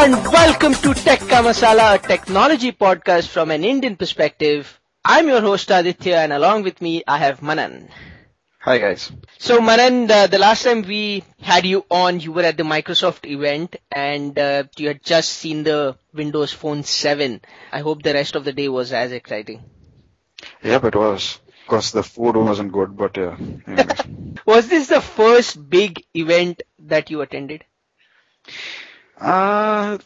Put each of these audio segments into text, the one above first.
and welcome to Tech Ka Masala, a technology podcast from an Indian perspective. I'm your host Aditya and along with me I have Manan. Hi guys. So Manan, uh, the last time we had you on, you were at the Microsoft event and uh, you had just seen the Windows Phone 7. I hope the rest of the day was as exciting. Yeah, it was. Of course, the food wasn't good, but yeah. was this the first big event that you attended? Uh,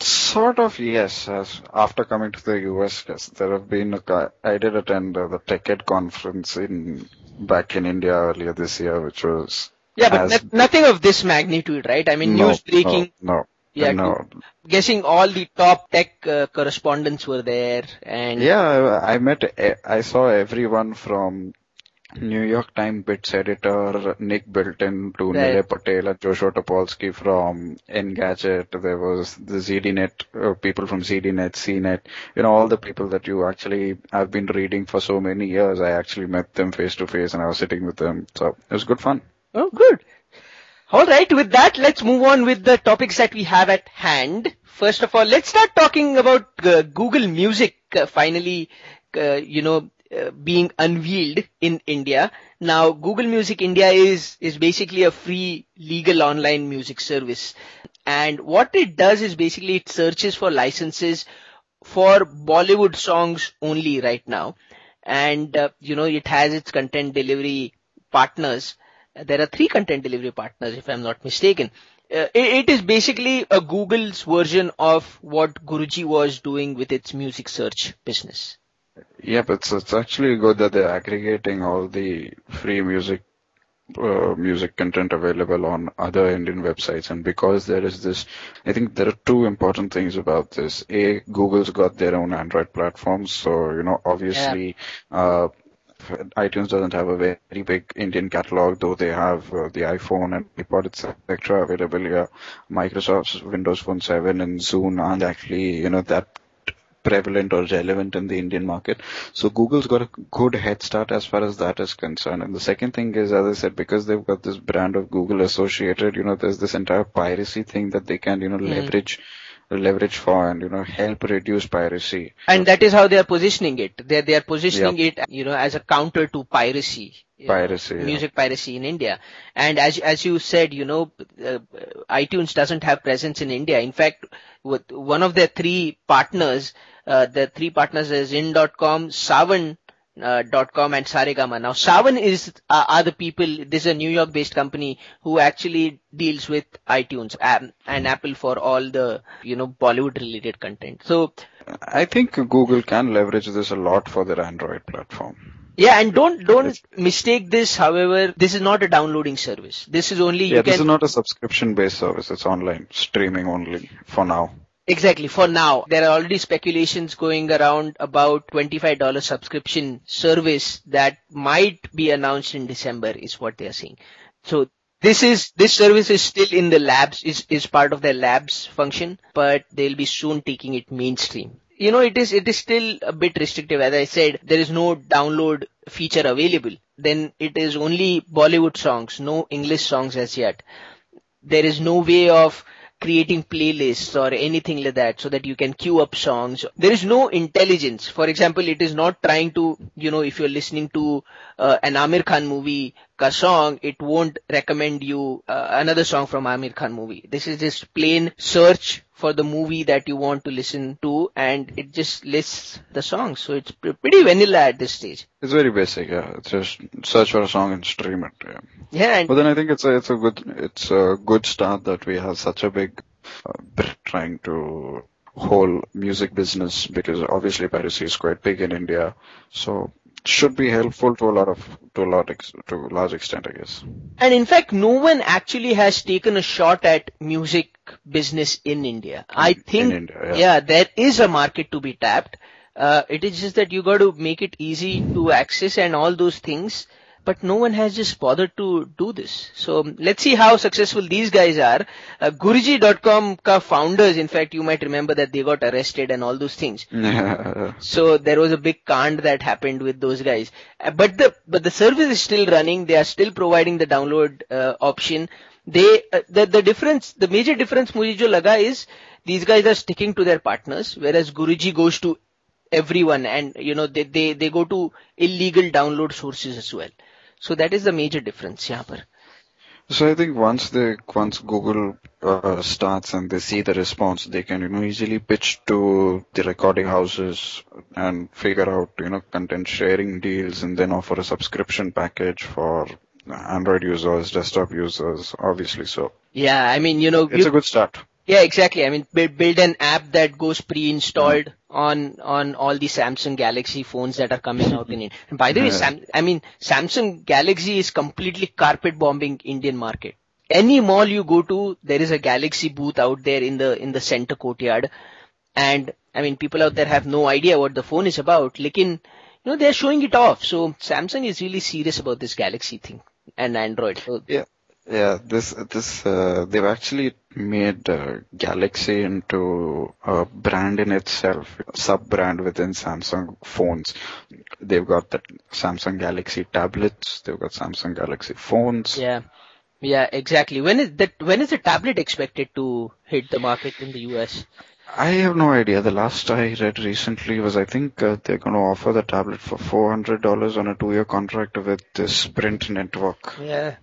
sort of, yes. After coming to the US, yes, there have been, a, I did attend uh, the TechEd conference in, back in India earlier this year, which was. Yeah, but as, nothing of this magnitude, right? I mean, no, news breaking. No, no. Yeah, no. guessing all the top tech uh, correspondents were there and. Yeah, I, I met, I saw everyone from New York Times bits editor Nick Bilton to right. Nilay Patel and Joshua Topolsky from Engadget. There was the ZDNet, uh, people from ZDNet, CNET, you know, all the people that you actually have been reading for so many years. I actually met them face to face and I was sitting with them. So it was good fun. Oh, good. Alright, with that, let's move on with the topics that we have at hand. First of all, let's start talking about uh, Google Music uh, finally, uh, you know, uh, being unveiled in India. Now, Google Music India is, is basically a free legal online music service. And what it does is basically it searches for licenses for Bollywood songs only right now. And, uh, you know, it has its content delivery partners. There are three content delivery partners, if I'm not mistaken. Uh, it, it is basically a Google's version of what Guruji was doing with its music search business. Yeah, but it's, it's actually good that they're aggregating all the free music uh, music content available on other Indian websites. And because there is this, I think there are two important things about this. A, Google's got their own Android platforms. So, you know, obviously, yeah. uh, iTunes doesn't have a very big Indian catalog, though they have uh, the iPhone and iPod, etc. available here. Microsoft's Windows Phone 7 and Zune aren't actually, you know, that prevalent or relevant in the Indian market. So Google's got a good head start as far as that is concerned. And the second thing is, as I said, because they've got this brand of Google associated, you know, there's this entire piracy thing that they can, you know, mm. leverage leverage for and you know help reduce piracy. And that is how they are positioning it. They they are positioning yep. it you know as a counter to piracy piracy know, music piracy in india. And as as you said you know uh, itunes doesn't have presence in india. In fact with one of their three partners uh, the three partners is in.com, Saavn, uh, .com and Saregama. Now, Saavn is uh, are the people. This is a New York-based company who actually deals with iTunes um, and Apple for all the you know Bollywood-related content. So, I think Google can leverage this a lot for their Android platform. Yeah, and don't don't mistake this. However, this is not a downloading service. This is only yeah. this is not a subscription-based service. It's online streaming only for now. Exactly. For now, there are already speculations going around about $25 subscription service that might be announced in December is what they are saying. So this is, this service is still in the labs, is, is part of their labs function, but they'll be soon taking it mainstream. You know, it is, it is still a bit restrictive. As I said, there is no download feature available. Then it is only Bollywood songs, no English songs as yet. There is no way of creating playlists or anything like that so that you can queue up songs. There is no intelligence. For example, it is not trying to, you know, if you're listening to uh, an Aamir Khan movie ka song, it won't recommend you uh, another song from Aamir Khan movie. This is just plain search for the movie that you want to listen to and it just lists the songs. So it's pretty vanilla at this stage. It's very basic, yeah. It's just search for a song and stream it. Yeah. Yeah. but then I think it's a, it's a good, it's a good start that we have such a big uh, trying to whole music business because obviously piracy is quite big in India. So should be helpful to a lot of to a lot to a large extent, I guess. And in fact, no one actually has taken a shot at music business in India. I think, India, yeah. yeah. there is a market to be tapped. Uh, it is just that you got to make it easy to access and all those things but no one has just bothered to do this. So um, let's see how successful these guys are. Uh, Guruji.com ka founders, in fact, you might remember that they got arrested and all those things. so there was a big cand that happened with those guys. Uh, but the but the service is still running. They are still providing the download uh, option. They uh, the the difference, the major difference, mujhe jo laga is these guys are sticking to their partners, whereas Guruji goes to everyone and you know they, they, they go to illegal download sources as well. so that is the major difference यहाँ पर So I think once they once Google uh, starts and they see the response, they can you know easily pitch to the recording houses and figure out you know content sharing deals and then offer a subscription package for Android users, desktop users, obviously. So yeah, I mean you know it's you, a good start. Yeah, exactly. I mean, build, build an app that goes pre-installed mm-hmm. on on all the Samsung Galaxy phones that are coming out in India. And by the way, Sam, I mean Samsung Galaxy is completely carpet bombing Indian market. Any mall you go to, there is a Galaxy booth out there in the in the center courtyard, and I mean people out there have no idea what the phone is about. Lekin, you know, they're showing it off. So Samsung is really serious about this Galaxy thing and Android. So, yeah. Yeah, this this uh, they've actually made uh, Galaxy into a brand in itself, sub brand within Samsung phones. They've got the Samsung Galaxy tablets, they've got Samsung Galaxy phones. Yeah, yeah, exactly. When is that? When is the tablet expected to hit the market in the US? I have no idea. The last I read recently was I think uh, they're going to offer the tablet for four hundred dollars on a two-year contract with this Sprint network. Yeah,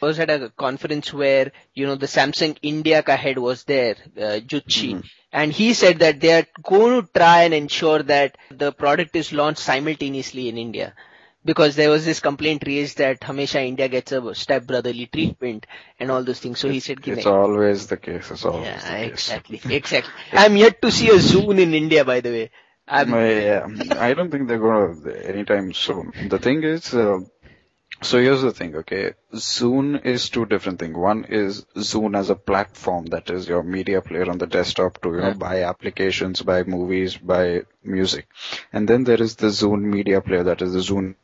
was at a conference where, you know, the Samsung India ka head was there, uh, Juchi, mm-hmm. and he said that they are going to try and ensure that the product is launched simultaneously in India. Because there was this complaint raised that Hamesha India gets a step brotherly treatment and all those things. So he said, It's always the case. It's always yeah, the case. exactly, exactly. I'm yet to see a Zune in India, by the way. I'm, yeah, I don't think they're going to anytime soon. The thing is, uh, so here's the thing, okay? Zune is two different things. One is Zune as a platform that is your media player on the desktop to, you know, buy applications, buy movies, buy music. And then there is the Zune media player that is the Zune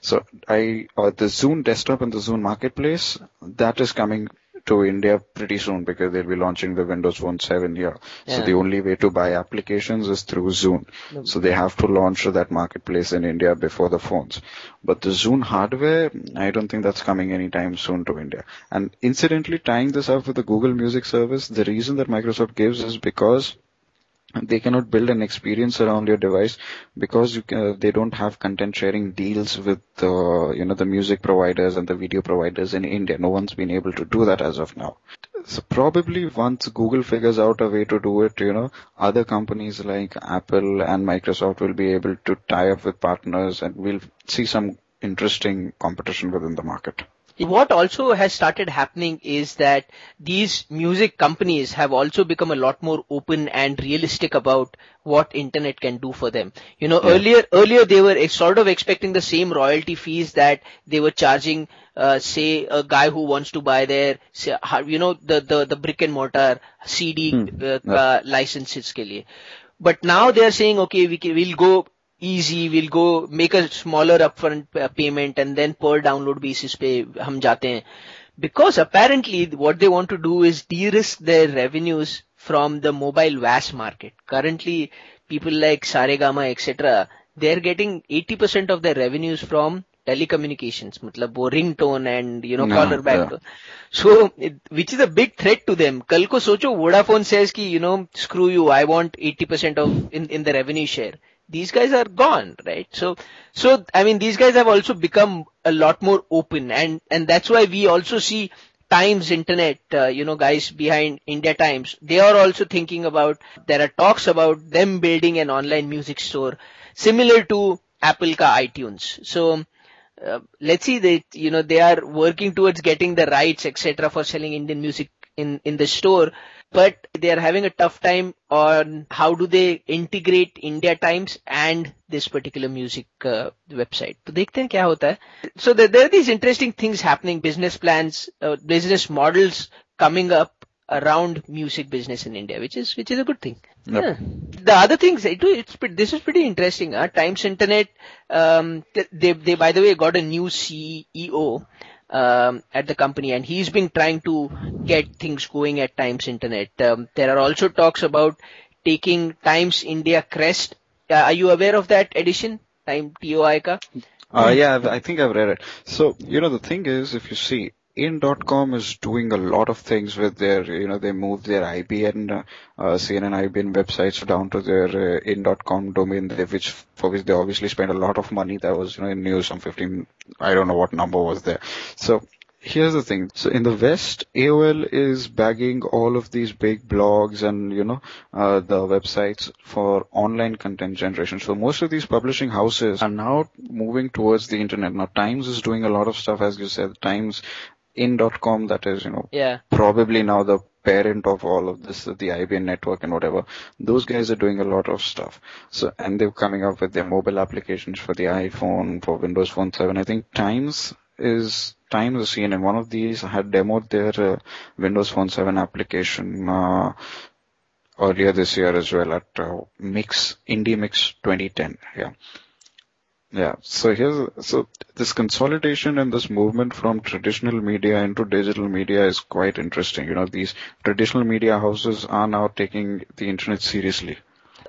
so I, uh, the Zune desktop and the Zune marketplace, that is coming to India pretty soon because they'll be launching the Windows Phone 7 here. Yeah. So the only way to buy applications is through Zune. Mm-hmm. So they have to launch that marketplace in India before the phones. But the Zune hardware, I don't think that's coming anytime soon to India. And incidentally, tying this up with the Google Music service, the reason that Microsoft gives is because they cannot build an experience around your device because you can, they don't have content sharing deals with uh, you know the music providers and the video providers in India. No one's been able to do that as of now. So probably once Google figures out a way to do it, you know, other companies like Apple and Microsoft will be able to tie up with partners and we'll see some interesting competition within the market. What also has started happening is that these music companies have also become a lot more open and realistic about what internet can do for them. You know, yeah. earlier, earlier they were sort of expecting the same royalty fees that they were charging, uh, say a guy who wants to buy their, say, you know, the, the, the brick and mortar CD hmm. uh, yeah. uh, licenses ke liye. But now they are saying, okay, we can, we'll go easy we'll go make a smaller upfront payment and then per download basis pay. hum jate because apparently what they want to do is de-risk their revenues from the mobile VAS market. Currently, people like Saregama, etc., they're getting 80% of their revenues from telecommunications, matlab wo ringtone and, you know, no, back. So, which is a big threat to them. Kal ko socho, Vodafone says ki, you know, screw you, I want 80% of in the revenue share these guys are gone, right? So, so, I mean, these guys have also become a lot more open and, and that's why we also see Times Internet, uh, you know, guys behind India Times, they are also thinking about, there are talks about them building an online music store similar to Apple ka iTunes. So, uh, let's see that, you know, they are working towards getting the rights, etc. for selling Indian music in, in the store but they are having a tough time on how do they integrate India Times and this particular music uh, website. So देखते हैं क्या होता है. So there, there are these interesting things happening, business plans, uh, business models coming up around music business in India, which is which is a good thing. Yep. Yeah. The other things, it, it's this is pretty interesting. Uh, Times Internet, um, they they by the way got a new CEO um, at the company and he's been trying to get things going at Times Internet. Um, there are also talks about taking Times India Crest. Uh, are you aware of that edition? Time TOI ka? Uh, yeah, I think I've read it. So, you know, the thing is, if you see, in.com is doing a lot of things with their, you know, they moved their IBN, uh, CNN IBN websites down to their uh, in.com domain, which, for which they obviously spent a lot of money. That was, you know, in news, some 15, I don't know what number was there. So, here's the thing. So in the West, AOL is bagging all of these big blogs and, you know, uh, the websites for online content generation. So most of these publishing houses are now moving towards the internet. Now Times is doing a lot of stuff, as you said, Times in.com that is, you know, yeah. probably now the parent of all of this, the IBN network and whatever. Those guys are doing a lot of stuff. So, and they're coming up with their mobile applications for the iPhone, for Windows Phone 7. I think Times is Times is CNN. One of these had demoed their uh, Windows Phone 7 application uh, earlier this year as well at uh, Mix Indie Mix 2010. Yeah. Yeah. So here's so this consolidation and this movement from traditional media into digital media is quite interesting. You know, these traditional media houses are now taking the internet seriously.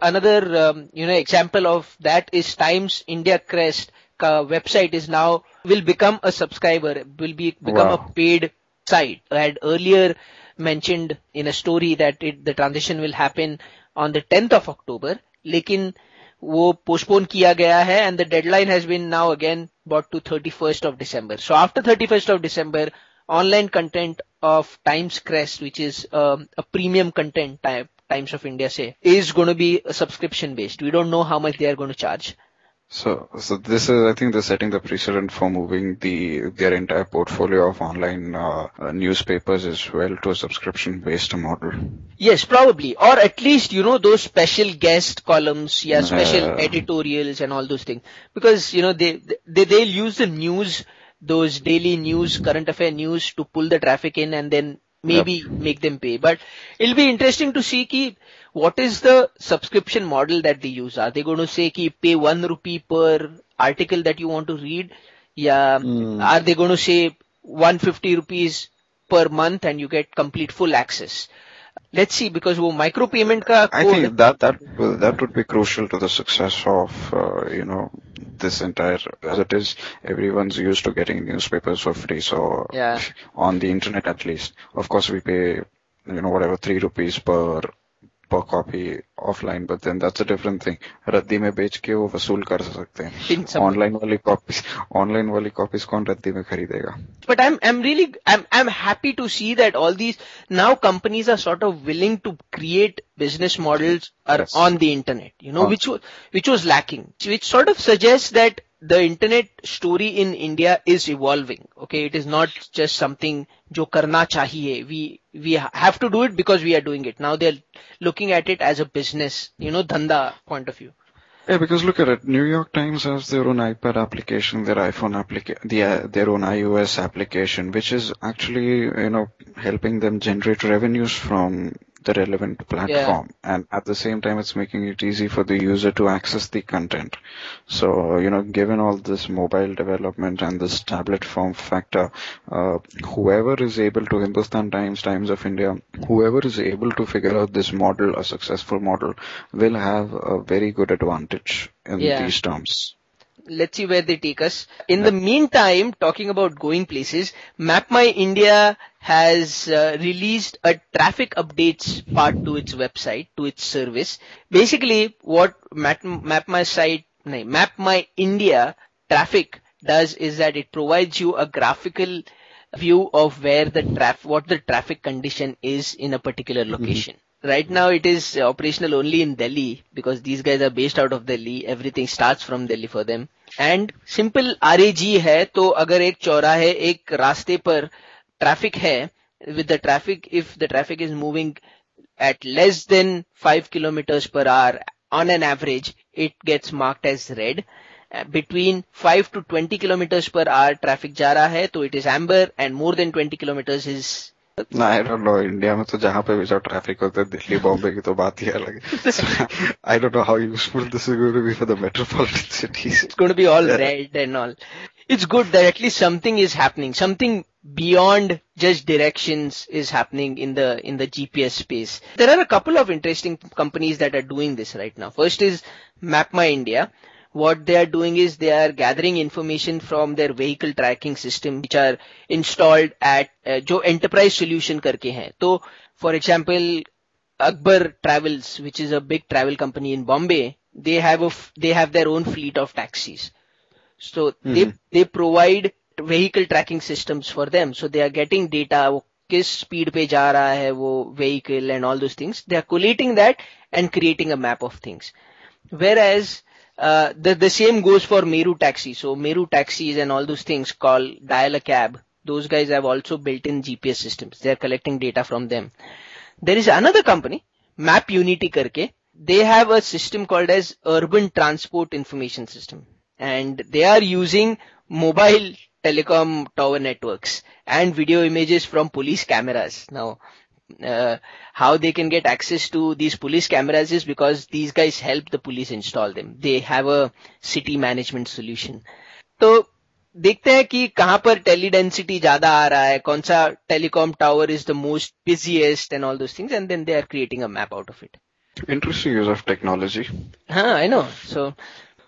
Another um, you know example of that is Times India Crest uh, website is now will become a subscriber, will be become wow. a paid site. I had earlier mentioned in a story that it, the transition will happen on the 10th of October, lekin वो postpone किया गया है and the deadline has been now again brought to 31st of December. So after 31st of December, online content of Times Crest, which is um, a premium content type, Times of India say, is going to be subscription based. We don't know how much they are going to charge. So, so this is, I think, they're setting the precedent for moving the their entire portfolio of online uh, uh, newspapers as well to a subscription-based model. Yes, probably, or at least you know those special guest columns, yeah, special uh, editorials and all those things, because you know they they they'll use the news, those daily news, current affair news to pull the traffic in, and then maybe yep. make them pay. But it'll be interesting to see ki what is the subscription model that they use? Are they going to say ki pay one rupee per article that you want to read? Yeah. Mm. Are they going to say 150 rupees per month and you get complete full access? Let's see because वो micro payment का I think that that that would be crucial to the success of uh, you know this entire as it is everyone's used to getting newspapers for free so yeah. on the internet at least of course we pay you know whatever 3 rupees per per copy offline but then that's a different thing रद्दी में बेच के वो वसूल कर सकते हैं online वाली कॉपीज ऑनलाइन वाली कॉपीज कौन रद्दी में खरीदेगा i'm i'm really i'm i'm happy to see that all these now companies are sort of willing to create business models yes. on the internet you know which which was lacking which sort of suggests that the internet story in India is evolving. Okay, it is not just something jo karna chahiye. We we have to do it because we are doing it. Now they're looking at it as a business, you know, dhanda point of view. Yeah, because look at it. New York Times has their own iPad application, their iPhone application, the, uh, their own iOS application, which is actually, you know, helping them generate revenues from the relevant platform yeah. and at the same time it's making it easy for the user to access the content so you know given all this mobile development and this tablet form factor uh, whoever is able to hindustan times times of india whoever is able to figure out this model a successful model will have a very good advantage in yeah. these terms let's see where they take us. In the meantime, talking about going places, Map My India has uh, released a traffic updates part to its website, to its service. Basically, what Map, Map site, no, Map My India traffic does is that it provides you a graphical view of where the traffic, what the traffic condition is in a particular mm-hmm. location. Mm-hmm. right now it is operational only in Delhi because these guys are based out of Delhi. Everything starts from Delhi for them. And simpler है तो अगर एक चौराहे एक रास्ते पर traffic है with the traffic if the traffic is moving at less than five kilometres per hour on an average it gets marked as red between 5 to 20 kilometres per hour traffic जा रहा है तो it is amber and more than 20 kilometres is is I don't no India में तो जहाँ पे भी जो ट्रैफिक होता है दिल्ली बॉम्बे की तो बात ही अलग है I don't know how useful this is going to be for the metropolitan cities it's going to be all red and all it's good that at least something is happening something beyond just directions is happening in the in the gps space there are a couple of interesting companies that are doing this right now first is map my india what they are doing is they are gathering information from their vehicle tracking system which are installed at uh, जो enterprise solution करके हैं तो for example Akbar Travels which is a big travel company in Bombay they have a they have their own fleet of taxis so mm-hmm. they they provide vehicle tracking systems for them so they are getting data किस speed पे जा रहा है वो vehicle and all those things they are collating that and creating a map of things whereas uh, the, the same goes for Meru Taxi. So Meru Taxis and all those things call dial a cab. Those guys have also built in GPS systems. They're collecting data from them. There is another company, Map Unity karke. They have a system called as Urban Transport Information System. And they are using mobile telecom tower networks and video images from police cameras. Now, uh, how they can get access to these police cameras is because these guys help the police install them. They have a city management solution. तो देखते हैं कि कहां पर tele density ज्यादा आ रहा है कौन सा telecom tower is the most busiest and all those things and then they are creating a map out of it Interesting use of technology. Huh, I know. So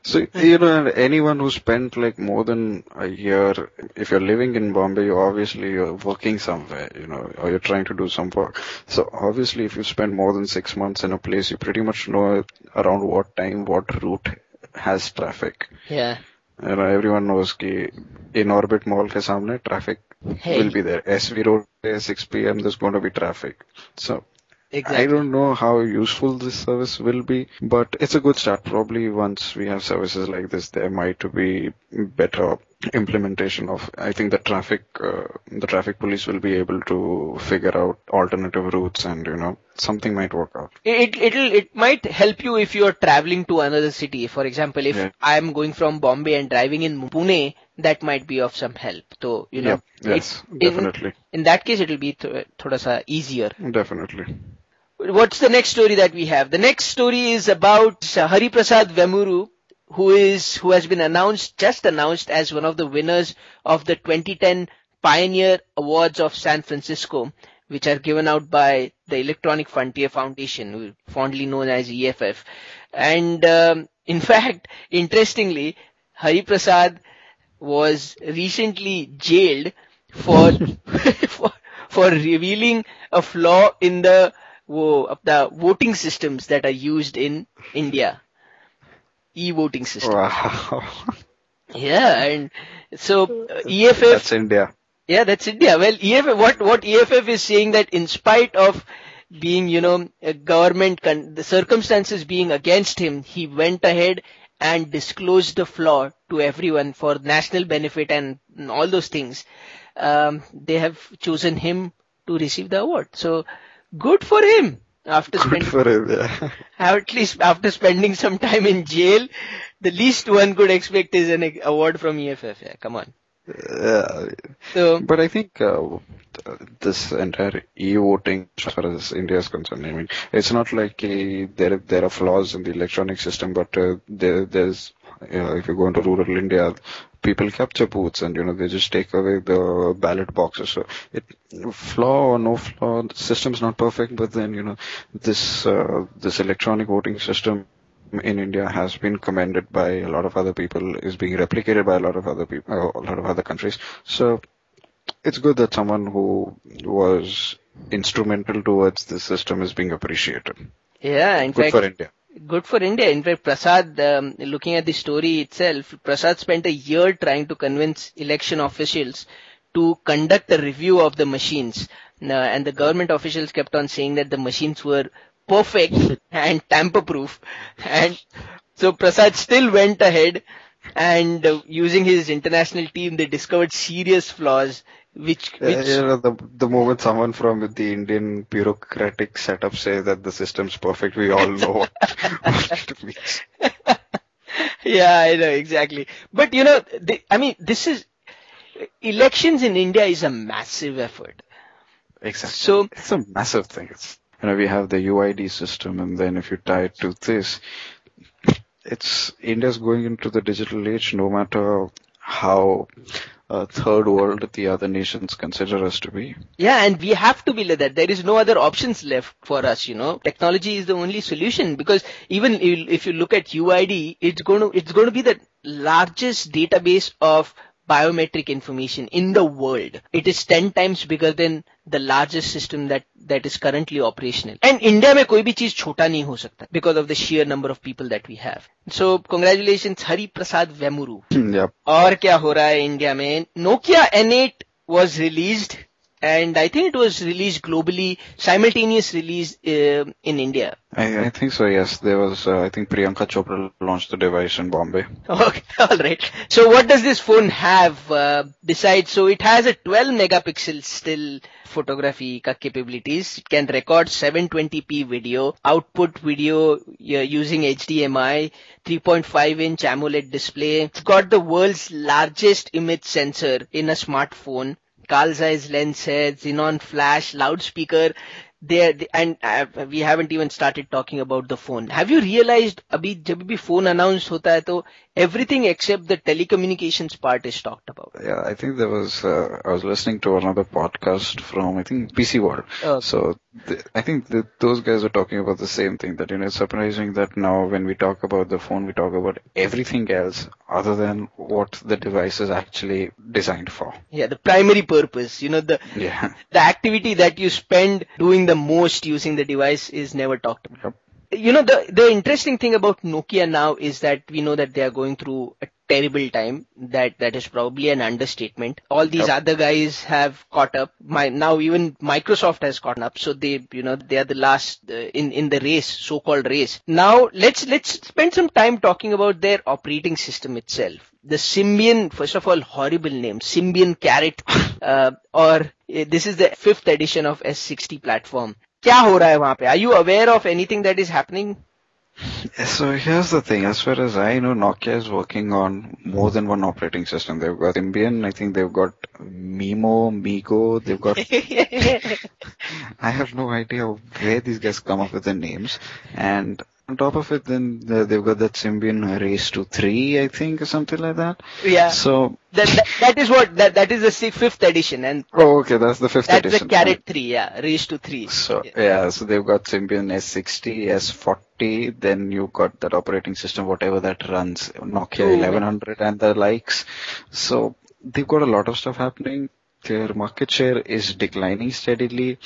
so, you know, anyone who spent like more than a year, if you're living in Bombay, you obviously you're working somewhere, you know, or you're trying to do some work. So obviously if you spend more than six months in a place, you pretty much know around what time, what route has traffic. Yeah. You know, everyone knows that in orbit mall ke samne traffic hey. will be there. SV road, 6 p.m. there's going to be traffic. So Exactly. I don't know how useful this service will be, but it's a good start. Probably once we have services like this, there might be better implementation of. I think the traffic, uh, the traffic police will be able to figure out alternative routes, and you know something might work out. It it'll it might help you if you are traveling to another city. For example, if yeah. I am going from Bombay and driving in Pune, that might be of some help. So you know, yeah, yes, it, definitely. In, in, that case, it will be th- thoda sa easier. Definitely what's the next story that we have? The next story is about Hari Prasad Vemuru, who is, who has been announced, just announced as one of the winners of the 2010 Pioneer Awards of San Francisco, which are given out by the Electronic Frontier Foundation, fondly known as EFF. And um, in fact, interestingly, Hari Prasad was recently jailed for, for, for revealing a flaw in the वो the voting systems that are used in India. E-voting system. Wow. Yeah, and so uh, EFF. That's India. Yeah, that's India. Well, EFF, what, what EFF is saying that in spite of being, you know, a government, con- the circumstances being against him, he went ahead and disclosed the flaw to everyone for national benefit and, and all those things. Um, they have chosen him to receive the award. So, good for him. After good spending, for him, yeah. At least after spending some time in jail, the least one could expect is an award from EFF. Yeah, come on. Yeah. So, but I think uh, this entire e-voting, as far as India is concerned, I mean, it's not like a, there there are flaws in the electronic system, but uh, there there's uh, if you go into rural India, people capture booths and you know they just take away the ballot boxes. So it flaw or no flaw the system's not perfect but then you know this uh, this electronic voting system in India has been commended by a lot of other people is being replicated by a lot of other people uh, a lot of other countries. So it's good that someone who was instrumental towards the system is being appreciated. Yeah in good fact for India good for India. In fact, Prasad, um, looking at the story itself, Prasad spent a year trying to convince election officials to conduct a review of the machines. Uh, and the government officials kept on saying that the machines were perfect and tamper-proof. And so Prasad still went ahead and uh, using his international team, they discovered serious flaws which, which you know, the the moment someone from the Indian bureaucratic setup says that the system's perfect, we all know what, what it means. yeah, I know exactly. But you know, the, I mean, this is elections in India is a massive effort. Exactly. So it's a massive thing. It's, you know, we have the UID system, and then if you tie it to this, it's India's going into the digital age. No matter how uh, third world the other nations consider us to be. Yeah, and we have to be like that. There is no other options left for us, you know. Technology is the only solution because even if you look at UID, it's going to, it's going to be the largest database of biometric information in the world. It is 10 times bigger than the largest system that that is currently operational. And India में कोई भी चीज छोटा नहीं हो सकता because of the sheer number of people that we have. So congratulations Hari Prasad Vemuru. Yep. और क्या हो रहा है इंडिया में? Nokia N8 was released and I think it was released globally, simultaneous release uh, in India. I, I, think so. Yes, there was. Uh, I think Priyanka Chopra launched the device in Bombay. Okay, all right. So, what does this phone have uh, besides? So, it has a 12 megapixel still photography capabilities. It can record 720p video, output video using HDMI, 3.5 inch AMOLED display. It's got the world's largest image sensor in a smartphone. Carl Zeiss lens है, xenon flash, loudspeaker, there and uh, we haven't even started talking about the phone. Have you realized अभी जब भी phone announced होता है तो everything except the telecommunications part is talked about. Yeah, I think there was, uh, I was listening to another podcast from, I think, PC World. Oh. So th- I think those guys are talking about the same thing that, you know, it's surprising that now when we talk about the phone, we talk about everything else other than what the device is actually designed for. Yeah, the primary purpose, you know, the, yeah. the activity that you spend doing the most using the device is never talked about. Yep you know, the, the interesting thing about Nokia now is that we know that they are going through a terrible time. That, that is probably an understatement. All these yep. other guys have caught up. My, now even Microsoft has caught up. So they, you know, they are the last uh, in, in the race, so-called race. Now let's, let's spend some time talking about their operating system itself. The Symbian, first of all, horrible name, Symbian Caret, uh, or uh, this is the fifth edition of S60 platform. क्या हो रहा है वहां पे are you aware of anything that is happening So here's the thing. As far as I know, Nokia is working on more than one operating system. They've got Symbian. I think they've got Maemo, MeeGo. They've got. I have no idea where these guys come up with the names. And on top of it, then they've got that Symbian race to three, I think, or something like that. Yeah. So that, that, that is what that that is the fifth edition, and oh, okay, that's the fifth that's edition. That's the Caret three, yeah, race to three. So yeah. yeah, so they've got Symbian S60, S40, then you've got that operating system, whatever that runs, Nokia Ooh. 1100 and the likes. So they've got a lot of stuff happening. Their market share is declining steadily.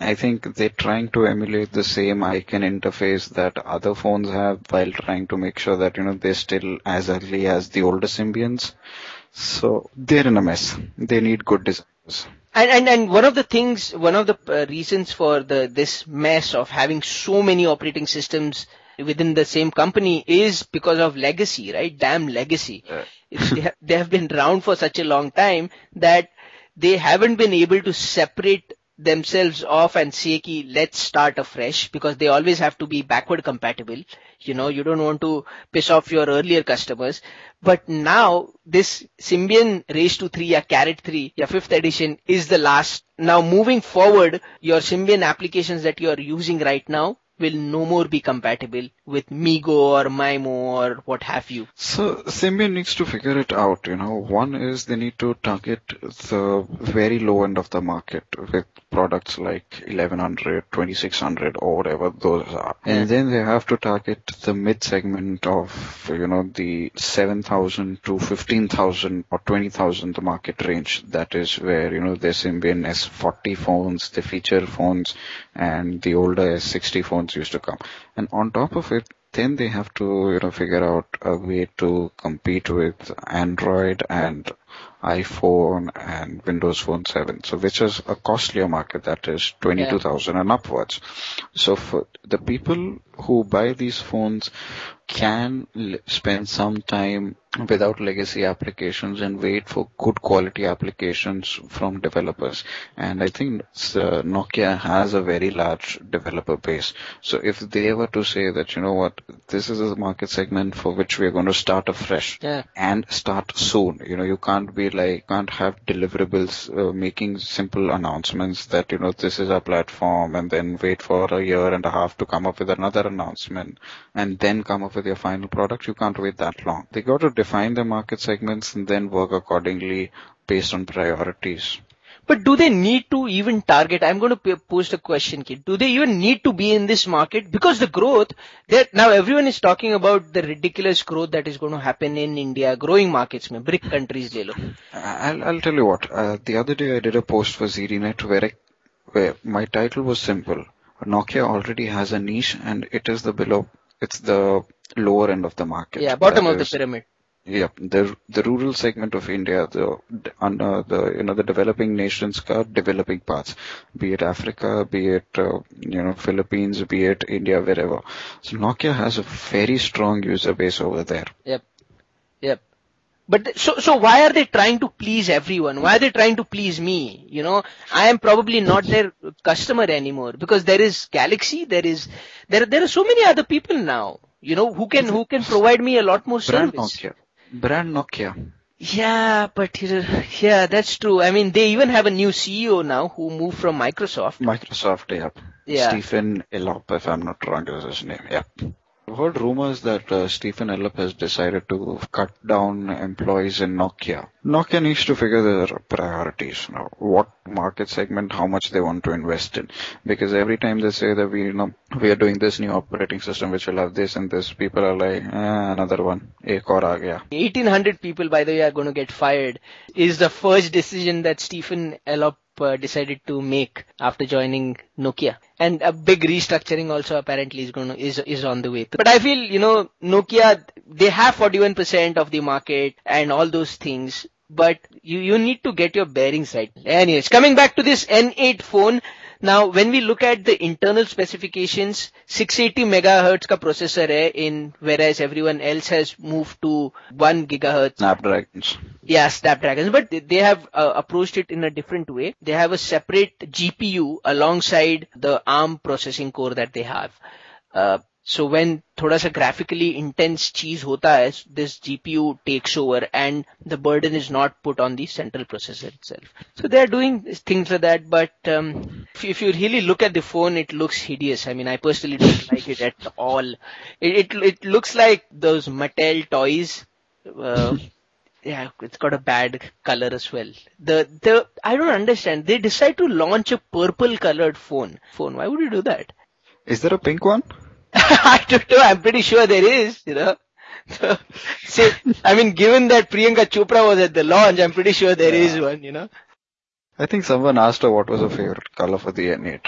I think they're trying to emulate the same icon interface that other phones have while trying to make sure that, you know, they're still as early as the older Symbians. So they're in a mess. They need good designers. And, and, and one of the things, one of the uh, reasons for the, this mess of having so many operating systems within the same company is because of legacy, right? Damn legacy. they, have, they have been around for such a long time that they haven't been able to separate themselves off and say ki let's start afresh because they always have to be backward compatible. You know, you don't want to piss off your earlier customers. But now this Symbian Race to 3 or Caret 3, your fifth edition is the last. Now moving forward, your Symbian applications that you are using right now will no more be compatible with MeeGo or Maemo or what have you. So Symbian needs to figure it out, you know. One is they need to target the very low end of the market with products like 1100, 2600 or whatever those are. And hmm. then they have to target the mid segment of, you know, the 7000 to 15,000 or 20,000 the market range. That is where, you know, the Symbian S40 phones, the feature phones and the older S60 phones used to come. And on top of it, then they have to, you know, figure out a way to compete with Android and iPhone and Windows Phone 7. So which is a costlier market that is 22,000 yeah. and upwards. So for the people who buy these phones can spend some time without legacy applications and wait for good quality applications from developers. And I think uh, Nokia has a very large developer base. So if they were to say that, you know what, this is a market segment for which we are going to start afresh yeah. and start soon. You know, you can't be like, can't have deliverables uh, making simple announcements that, you know, this is our platform and then wait for a year and a half to come up with another announcement and then come up with your final product. You can't wait that long. They got to define the market segments and then work accordingly based on priorities. But do they need to even target? I'm going to post a question, kid. Do they even need to be in this market? Because the growth, that now everyone is talking about the ridiculous growth that is going to happen in India, growing markets, mein, BRIC countries, le lo. I'll, I'll tell you what. Uh, the other day I did a post for ZDNet where, I, where my title was simple. Nokia already has a niche and it is the below, it's the lower end of the market. Yeah, bottom that of is, the pyramid. Yeah, the the rural segment of India, the under the you know the developing nations, developing parts, be it Africa, be it uh, you know Philippines, be it India, wherever. So Nokia has a very strong user base over there. Yep, yep. But so so why are they trying to please everyone? Why are they trying to please me? You know, I am probably not their customer anymore because there is Galaxy, there is there there are so many other people now. You know who can who can provide me a lot more service. Brand Nokia brand Nokia. Yeah, but yeah, that's true. I mean, they even have a new CEO now who moved from Microsoft. Microsoft, yeah. yeah. Stephen Elop, if I'm not wrong, is his name. Yeah. I've heard rumors that uh, Stephen Elop has decided to cut down employees in Nokia. Nokia needs to figure their priorities now. What market segment, how much they want to invest in. Because every time they say that we, you know, we are doing this new operating system which will have this and this, people are like, eh, another one. Ek aur aa gaya. 1800 people, by the way, are going to get fired. Is the first decision that Stephen Elop uh, decided to make after joining Nokia. And a big restructuring also apparently is going to, is, is on the way. But I feel, you know, Nokia, they have 41% of the market and all those things. But you, you need to get your bearings right. Anyways, coming back to this N8 phone, now, when we look at the internal specifications, 680 megahertz ka processor hai in, whereas everyone else has moved to 1 gigahertz. Snapdragons. Yeah, Snapdragons, but they have uh, approached it in a different way. They have a separate GPU alongside the ARM processing core that they have. Uh, so when thoda sa graphically intense cheese hota hai, this GPU takes over and the burden is not put on the central processor itself. So they are doing things like that, but um, if, if, you really look at the phone, it looks hideous. I mean, I personally don't like it at all. It, it, it looks like those Mattel toys. Uh, yeah, it's got a bad color as well. The the I don't understand. They decide to launch a purple colored phone. Phone. Why would you do that? Is there a pink one? I don't know. I'm pretty sure there is, you know. So, see, I mean, given that Priyanka Chopra was at the launch, I'm pretty sure there yeah. is one, you know. I think someone asked her what was her favorite color for the N8.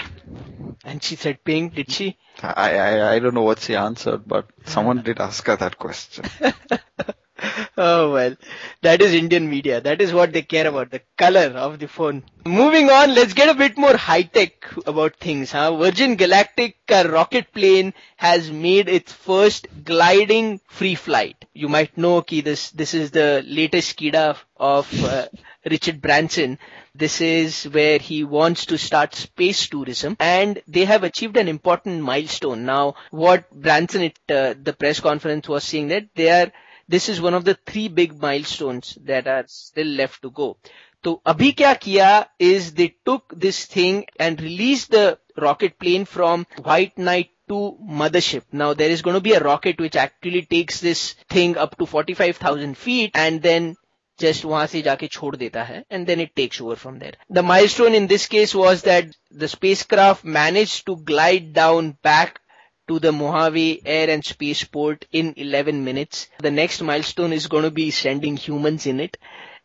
And she said pink, did she? I, I, I don't know what she answered, but someone did ask her that question. oh well, that is Indian media. That is what they care about, the color of the phone. Moving on, let's get a bit more high tech about things. Huh? Virgin Galactic rocket plane has made its first gliding free flight. You might know ki this this is the latest kida of uh, Richard Branson. This is where he wants to start space tourism and they have achieved an important milestone. Now, what Branson at uh, the press conference was saying that they are this is one of the three big milestones that are still left to go. So abhi kya kiya is they took this thing and released the rocket plane from White Knight to mothership. Now there is going to be a rocket which actually takes this thing up to 45,000 feet and then just वहां से जाके छोड़ देता है and then it takes over from there. The milestone in this case was that the spacecraft managed to glide down back to the Mojave Air and Spaceport in 11 minutes. The next milestone is going to be sending humans in it.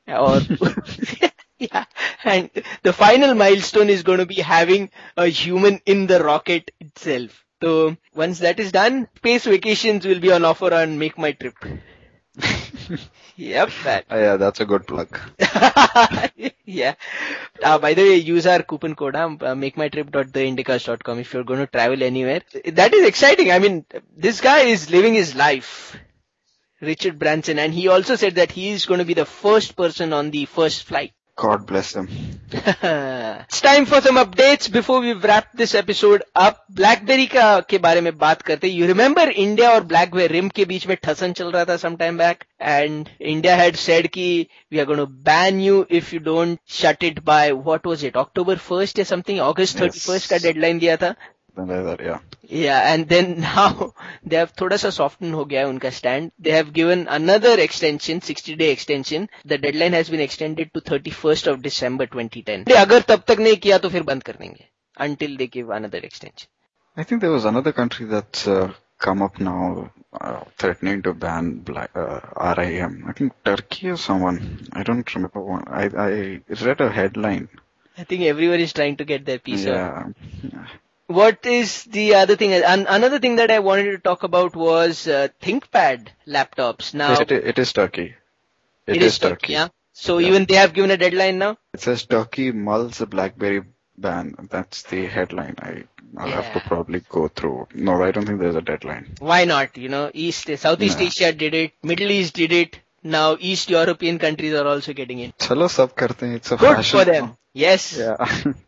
Or yeah, and the final milestone is going to be having a human in the rocket itself. So once that is done, space vacations will be on offer on Make My Trip. yep. That. Oh, yeah, that's a good plug. yeah. Uh, by the way, use our coupon code, uh, makemytrip.theindicast.com if you're going to travel anywhere. That is exciting. I mean, this guy is living his life. Richard Branson, and he also said that he is going to be the first person on the first flight. God bless them. It's time for some updates. Before we wrap this episode up. BlackBerry का के बारे में बात करते you remember India और BlackBerry RIM के बीच में ठसन चल रहा था some time back and India had said कि we are going to ban you if you don't shut it by what was it October first या समथिंग अगस्त थर्टी फ़र्स्ट का डेडलाइन दिया था। yeah. And then now they have thoda sa soften ho gaya unka stand. They have given another extension 60 day extension. The deadline has been extended to 31st of december 2010 they agar tab tak nahi kiya to fir band kar denge until they give another extension. I think there was another country that's uh, come up now uh, threatening to ban uh, rim i think turkey or someone i don't remember one. I read a headline. I think everyone is trying to get their piece of what is the other thing? And another thing that I wanted to talk about was uh, ThinkPad laptops. Now it, it is Turkey. it, it is, is, Turkey. Turkey. Yeah. So yeah. even they have given a deadline now. It says Turkey mulls a BlackBerry ban. That's the headline. I I'll yeah. have to probably go through. No, I don't think there's a deadline. Why not? You know, East Southeast. Asia did it. Middle East did it. Now East European countries are also getting in. Chalo sab karte hain. It's a Good fashion. for them. Yes. Yeah.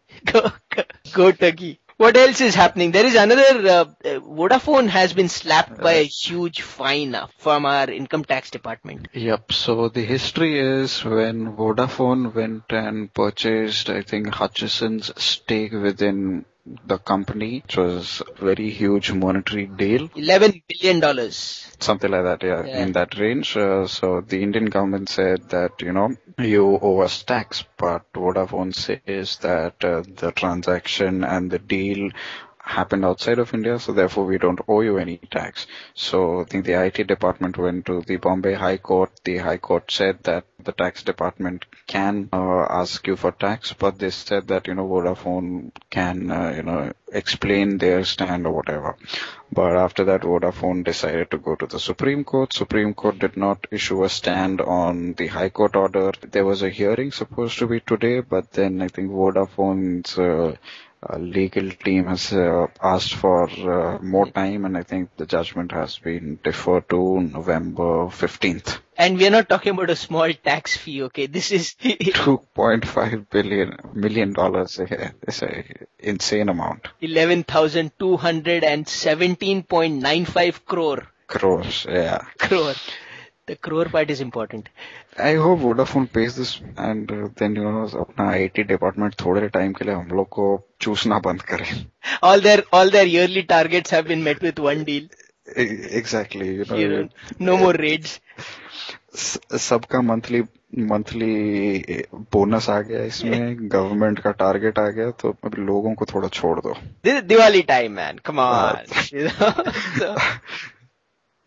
go, go, go Turkey. What else is happening? There is another, uh, uh, Vodafone has been slapped by a huge fine uh, from our income tax department. Yep. So the history is when Vodafone went and purchased, I think, Hutchison's stake within the company, which was a very huge monetary deal. $11 billion. Something like that, yeah, Yeah. in that range. Uh, so the Indian government said that, you know, you owe us tax, but Vodafone says that uh, the transaction and the deal happened outside of India, so therefore we don't owe you any tax. So I think the IT department went to the Bombay High Court. The High Court said that the tax department can uh, ask you for tax, but they said that, you know, Vodafone can, uh, you know, explain their stand or whatever. But after that, Vodafone decided to go to the Supreme Court. Supreme Court did not issue a stand on the High Court order. There was a hearing supposed to be today, but then I think Vodafone's uh, legal team has uh, asked for uh, more time, and I think the judgment has been deferred to November 15th. And we are not talking about a small tax fee, okay? This is 2.5 billion million dollars is a insane amount. 11,217.95 crore. Crores, yeah. Crore. The crore part is important. I hope Vodafone pays this and uh, then you know अपना IT department थोड़े time के लिए हम लोग को चूसना बंद करे. All their, all their yearly targets have been met with one deal. E- Exactly, you know. You know, no more raids. सबका मंथली मंथली बोनस आ गया इसमें गवर्नमेंट का टारगेट आ गया तो अब लोगों को थोड़ा छोड़ दो time. Come on. You know? so,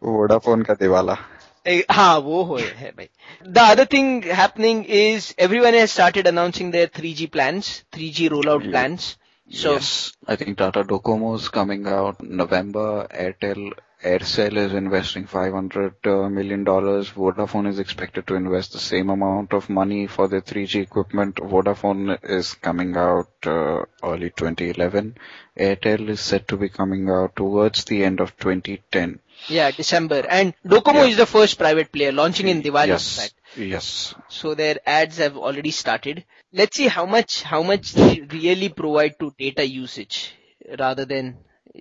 Vodafone का दिवाला Eh, हाँ वो हो है भाई the other thing happening is everyone has started announcing their 3G plans 3G rollout Yeah. plans so yes I think Tata Docomo is coming out November Airtel Aircel is investing 500 uh, million dollars Vodafone is expected to invest the same amount of money for their 3G equipment Vodafone is coming out uh, early 2011 Airtel is set to be coming out towards the end of 2010 yeah December and Docomo Yeah. is the first private player launching in Diwali yes fact. yes so their ads have already started let's see how much how much they really provide to data usage rather than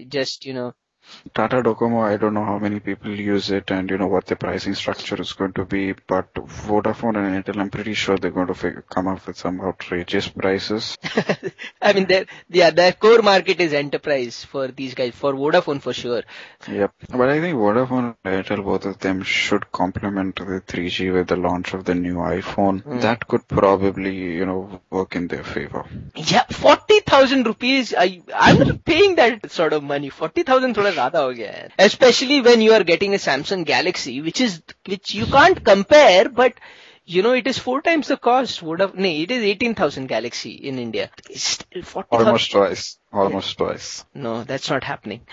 just you know Tata Docomo, I don't know how many people use it and you know what the pricing structure is going to be, but Vodafone and Airtel, I'm pretty sure they're going to figure, come up with some outrageous prices. I mean, their yeah, their core market is enterprise for these guys, for Vodafone for sure. Yep, but I think Vodafone and Airtel, both of them should complement the 3G with the launch of the new iPhone. Mm. That could probably you know work in their favor. Yeah, forty thousand rupees. I I'm not paying that sort of money. Forty thousand rupees. Especially when you are getting a Samsung Galaxy, which is, which you can't compare, but you know, it is four times the cost. Would have, no, it is 18,000 Galaxy in India. Almost twice. Almost twice. No, that's not happening.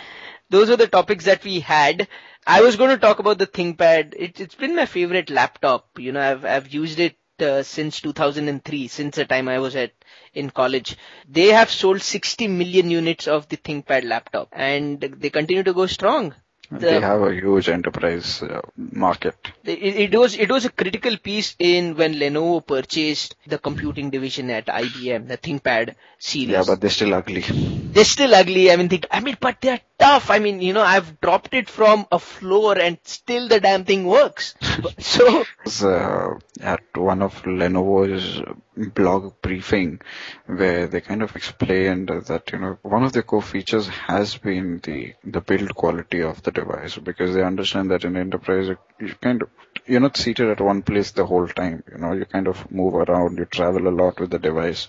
Those are the topics that we had. I was going to talk about the ThinkPad. It, has been my favorite laptop. You know, I've, I've used it uh, since 2003, since the time I was at in college. They have sold 60 million units of the ThinkPad laptop, and they continue to go strong. They have a huge enterprise uh, market. It, it was it was a critical piece in when Lenovo purchased the computing division at IBM, the ThinkPad series. Yeah, but they're still ugly. They're still ugly. I mean, they, I mean, but they're tough. I mean, you know, I've dropped it from a floor and still the damn thing works. so, uh, at one of Lenovo's blog briefing where they kind of explained that, you know, one of the core features has been the, the build quality of the device because they understand that in enterprise, you kind of, you're not seated at one place the whole time. You know, you kind of move around, you travel a lot with the device.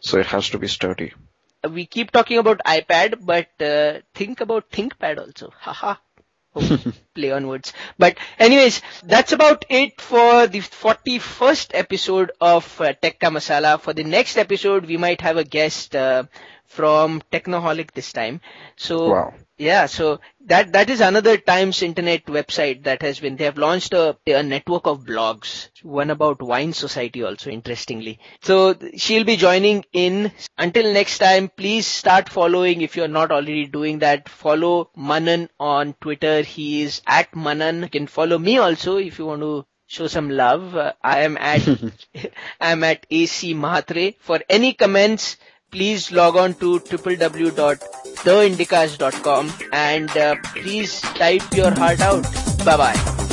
So it has to be sturdy. We keep talking about iPad, but uh, think about ThinkPad also. Haha. Play on words. But anyways, that's about it for the 41st episode of uh, Tech Masala. For the next episode, we might have a guest uh, from Technoholik this time. So wow. Yeah, so that that is another Times Internet website that has been. They have launched a, a network of blogs, one about Wine Society also, interestingly. So she'll be joining in. Until next time, please start following if you're not already doing that. Follow Manan on Twitter. He is at Manan. You can follow me also if you want to show some love. Uh, I am at I'm at AC Mahatre. For any comments, please log on to www.theindicast.com and uh, please type your heart out. Bye bye.